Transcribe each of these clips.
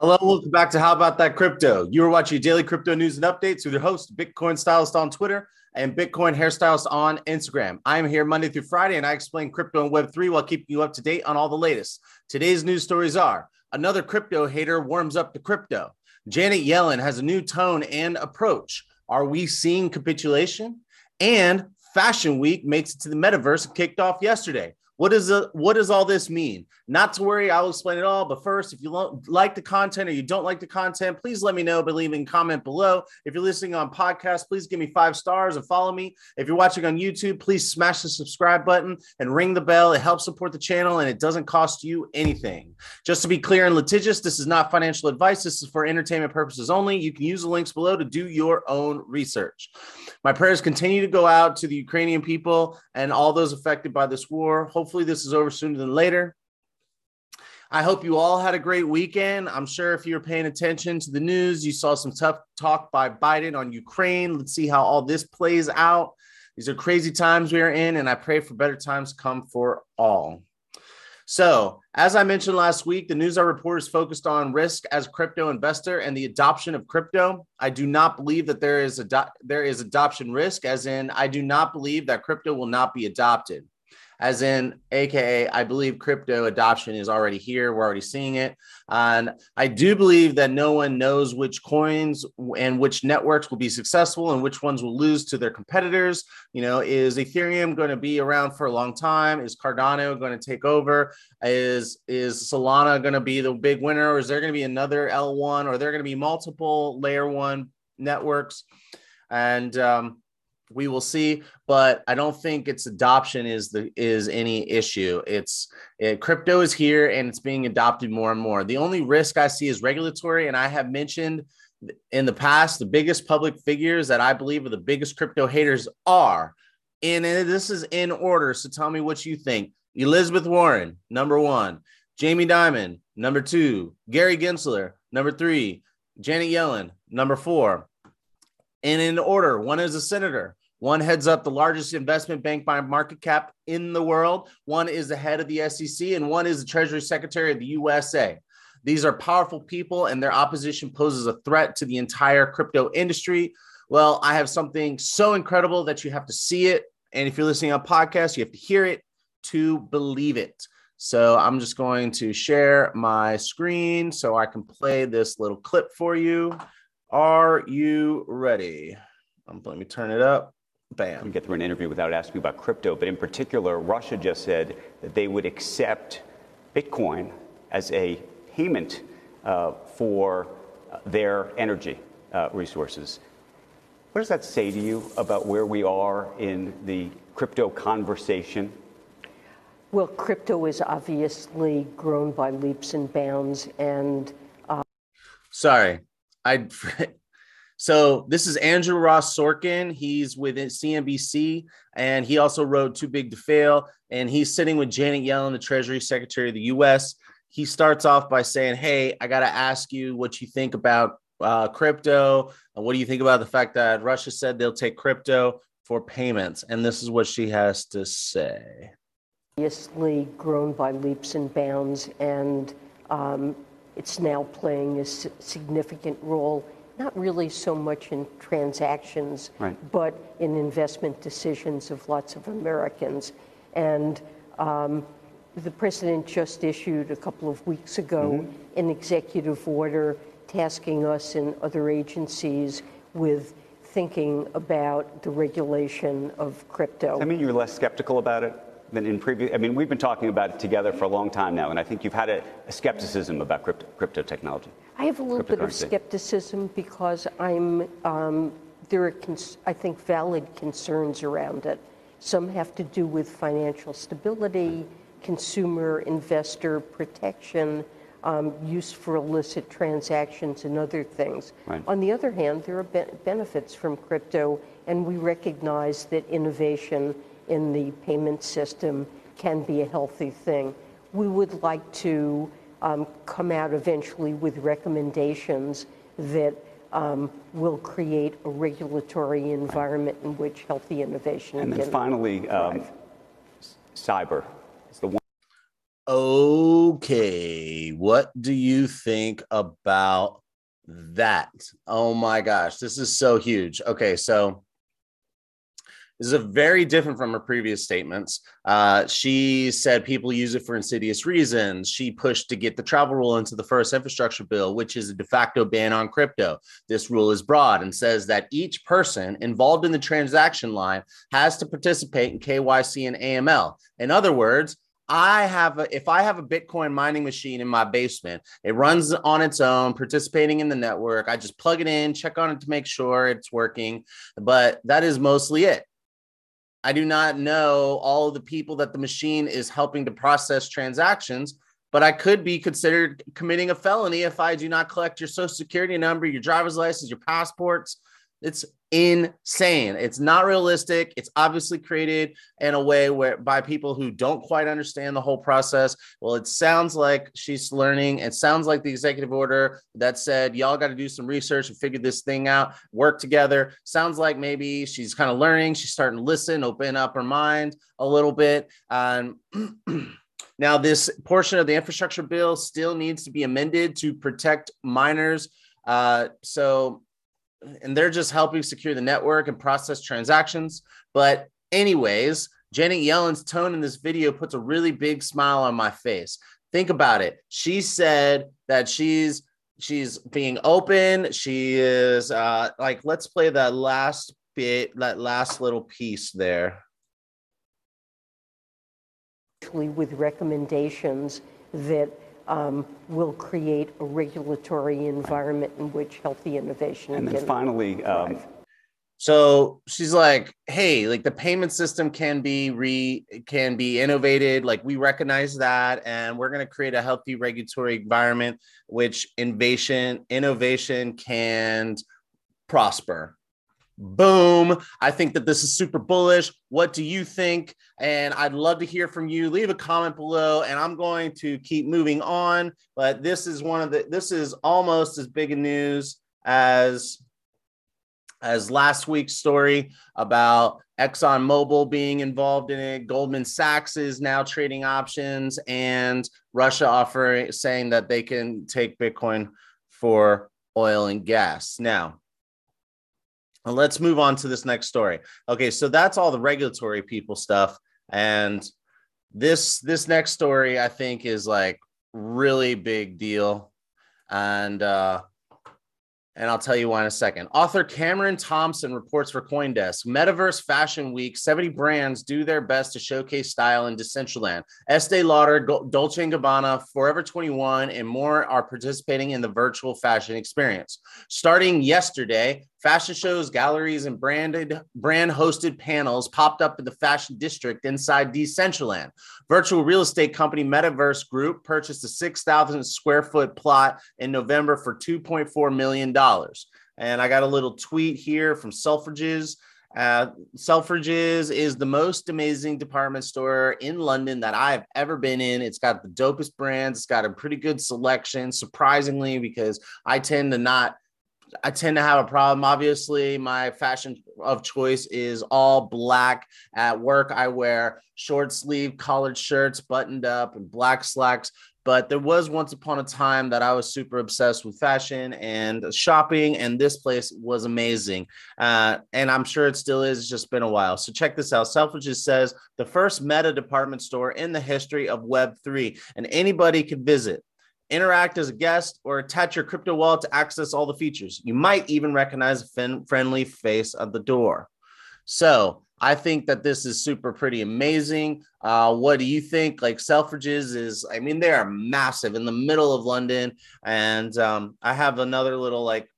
Hello, welcome back to How About That Crypto. You are watching daily crypto news and updates with your host, Bitcoin Stylist on Twitter and Bitcoin Hairstylist on Instagram. I am here Monday through Friday and I explain crypto and Web3 while keeping you up to date on all the latest. Today's news stories are another crypto hater warms up to crypto. Janet Yellen has a new tone and approach. Are we seeing capitulation? And Fashion Week makes it to the metaverse kicked off yesterday. What does what does all this mean? Not to worry, I'll explain it all. But first, if you lo- like the content or you don't like the content, please let me know by leaving a comment below. If you're listening on podcast, please give me five stars and follow me. If you're watching on YouTube, please smash the subscribe button and ring the bell. It helps support the channel and it doesn't cost you anything. Just to be clear and litigious, this is not financial advice. This is for entertainment purposes only. You can use the links below to do your own research. My prayers continue to go out to the Ukrainian people and all those affected by this war. This is over sooner than later. I hope you all had a great weekend. I'm sure if you were paying attention to the news, you saw some tough talk by Biden on Ukraine. Let's see how all this plays out. These are crazy times we are in, and I pray for better times come for all. So, as I mentioned last week, the news I report is focused on risk as crypto investor and the adoption of crypto. I do not believe that there is a there is adoption risk, as in I do not believe that crypto will not be adopted as in aka i believe crypto adoption is already here. We're already seeing it. And i do believe that no one knows which coins and which networks will be successful and which ones will lose to their competitors. You know is ethereum going to be around for a long time? Is cardano going to take over? Is is solana going to be the big winner? Or is there going to be another l1 or are there going to be multiple layer one networks? And um, we will see but i don't think its adoption is the is any issue. It's it, crypto is here and it's being adopted more and more. The only risk i see is regulatory and i have mentioned in the past the biggest public figures that i believe are the biggest crypto haters are and eh, this is in order so tell me what you think. Elizabeth warren number one. Jamie dimon number two. Gary gensler number three. Janet yellen number four and in order. One is a senator. One heads up the largest investment bank by market cap in the world. One is the head of the SEC, and one is the Treasury Secretary of the USA. These are powerful people, and their opposition poses a threat to the entire crypto industry. Well, I have something so incredible that you have to see it. And if you're listening on podcast, you have to hear it to believe it. So I'm just going to share my screen so I can play this little clip for you. Are you ready? Um, let me turn it up. Bam. We get through an interview without asking about crypto, but in particular, Russia just said that they would accept Bitcoin as a payment uh, for uh, their energy uh, resources. What does that say to you about where we are in the crypto conversation? Well, crypto is obviously grown by leaps and bounds, and uh... sorry, I so this is Andrew Ross Sorkin. He's with CNBC, and he also wrote Too Big to Fail. And he's sitting with Janet Yellen, the Treasury Secretary of the U.S. He starts off by saying, "Hey, I got to ask you what you think about uh, crypto. What do you think about the fact that Russia said they'll take crypto for payments?" And this is what she has to say. Obviously, grown by leaps and bounds, and um, it's now playing a significant role, not really so much in transactions, right. but in investment decisions of lots of Americans. And um, the president just issued a couple of weeks ago mm-hmm. an executive order tasking us and other agencies with thinking about the regulation of crypto. I mean, you're less skeptical about it? Than in previous. I mean, we've been talking about it together for a long time now, and I think you've had a, a skepticism about crypto, crypto, technology. I have a little bit of skepticism because I'm um, there are cons- I think valid concerns around it. Some have to do with financial stability, consumer investor protection. Um, use for illicit transactions and other things. Right. On the other hand, there are be- benefits from crypto, and we recognize that innovation in the payment system can be a healthy thing. We would like to um, come out eventually with recommendations that um, will create a regulatory environment in which healthy innovation and then finally um, cyber is the one oh Okay, what do you think about that? Oh my gosh, this is so huge. Okay, so this is a very different from her previous statements. Uh, she said people use it for insidious reasons. She pushed to get the travel rule into the first infrastructure bill, which is a de facto ban on crypto. This rule is broad and says that each person involved in the transaction line has to participate in KYC and AML. In other words, I have a, if I have a Bitcoin mining machine in my basement, it runs on its own, participating in the network. I just plug it in, check on it to make sure it's working, but that is mostly it. I do not know all the people that the machine is helping to process transactions, but I could be considered committing a felony if I do not collect your social security number, your driver's license, your passports. It's insane. It's not realistic. It's obviously created in a way where by people who don't quite understand the whole process. Well, it sounds like she's learning. It sounds like the executive order that said y'all got to do some research and figure this thing out, work together. Sounds like maybe she's kind of learning. She's starting to listen, open up her mind a little bit. Um, now, this portion of the infrastructure bill still needs to be amended to protect miners. Uh, so and they're just helping secure the network and process transactions. But, anyways, Janet Yellen's tone in this video puts a really big smile on my face. Think about it. She said that she's she's being open. She is uh like let's play that last bit, that last little piece there. Actually, with recommendations that um, will create a regulatory environment in which healthy innovation and then finally um, so she's like hey like the payment system can be re can be innovated. Like we recognize that and we're going to create a healthy regulatory environment which innovation innovation can prosper Boom. I think that this is super bullish. What do you think? And I'd love to hear from you. Leave a comment below and I'm going to keep moving on. But this is one of the this is almost as big a news as as last week's story about ExxonMobil being involved in it. Goldman Sachs is now trading options and Russia offering saying that they can take Bitcoin for oil and gas. Now, let's move on to this next story. Okay, so that's all the regulatory people stuff, and this this next story I think is like really big deal, and uh, and I'll tell you why in a second. Author Cameron Thompson reports for Coindesk Metaverse Fashion Week 70 brands do their best to showcase style in Decentraland. Estee Lauder, Dolce & Gabbana, Forever 21, and more are participating in the virtual fashion experience. Starting yesterday, Fashion shows, galleries, and branded brand hosted panels popped up in the fashion district inside Decentraland. Virtual real estate company Metaverse Group purchased a 6,000 square foot plot in November for $2.4 million. And I got a little tweet here from Selfridges. Uh, Selfridges is the most amazing department store in London that I've ever been in. It's got the dopest brands. It's got a pretty good selection, surprisingly, because I tend to not I tend to have a problem. Obviously, my fashion of choice is all black. At work, I wear short sleeve collared shirts, buttoned up, and black slacks. But there was once upon a time that I was super obsessed with fashion and shopping, and this place was amazing. Uh, and I'm sure it still is. It's just been a while. So check this out. Selfridges says the first meta department store in the history of Web3, and anybody could visit interact as a guest, or attach your crypto wallet to access all the features. You might even recognize a fin- friendly face at the door. So I think that this is super pretty amazing. Uh, what do you think? Like Selfridges is, I mean, they are massive in the middle of London. And um, I have another little like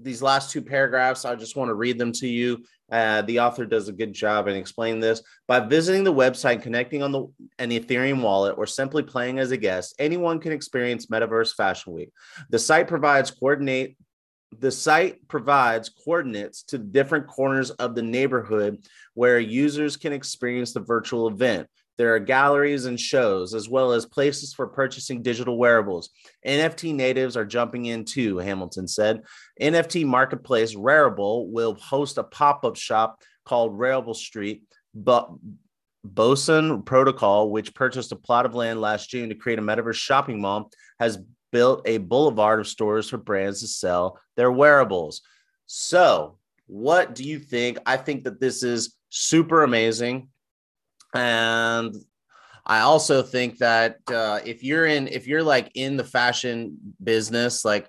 these last two paragraphs. I just want to read them to you. Uh, the author does a good job in explaining this. By visiting the website, connecting on the an Ethereum wallet, or simply playing as a guest, anyone can experience Metaverse Fashion Week. The site provides coordinate. The site provides coordinates to different corners of the neighborhood where users can experience the virtual event. There are galleries and shows, as well as places for purchasing digital wearables. NFT natives are jumping in too, Hamilton said. NFT marketplace Rarible will host a pop up shop called Rarible Street, but Boson Protocol, which purchased a plot of land last June to create a metaverse shopping mall, has built a boulevard of stores for brands to sell their wearables. So, what do you think? I think that this is super amazing. And I also think that uh, if you're in, if you're like in the fashion business, like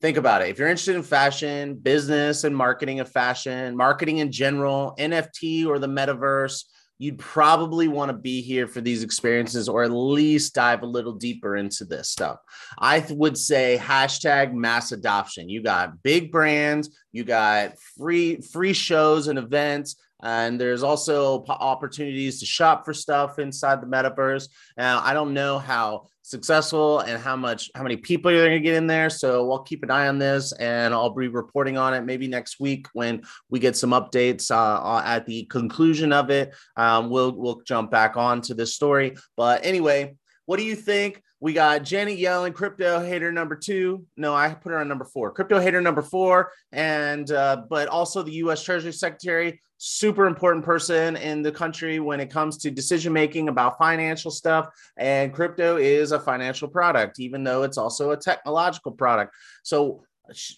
think about it. If you're interested in fashion, business, and marketing of fashion, marketing in general, NFT or the metaverse, you'd probably want to be here for these experiences or at least dive a little deeper into this stuff. I th- would say hashtag mass adoption. You got big brands, you got free free shows and events and there's also opportunities to shop for stuff inside the metaverse. Now, I don't know how successful and how much how many people are going to get in there so i'll keep an eye on this and i'll be reporting on it maybe next week when we get some updates uh, at the conclusion of it um, we'll we'll jump back on to this story but anyway what do you think we got Janet Yellen, crypto hater number two. No, I put her on number four. Crypto hater number four, and uh, but also the U.S. Treasury Secretary, super important person in the country when it comes to decision making about financial stuff. And crypto is a financial product, even though it's also a technological product. So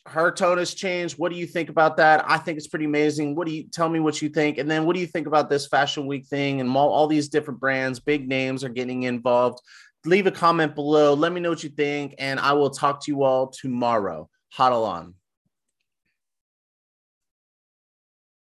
her tone has changed. What do you think about that? I think it's pretty amazing. What do you tell me what you think? And then what do you think about this fashion week thing and all, all these different brands, big names are getting involved? leave a comment below. Let me know what you think, and I will talk to you all tomorrow. Huddle on.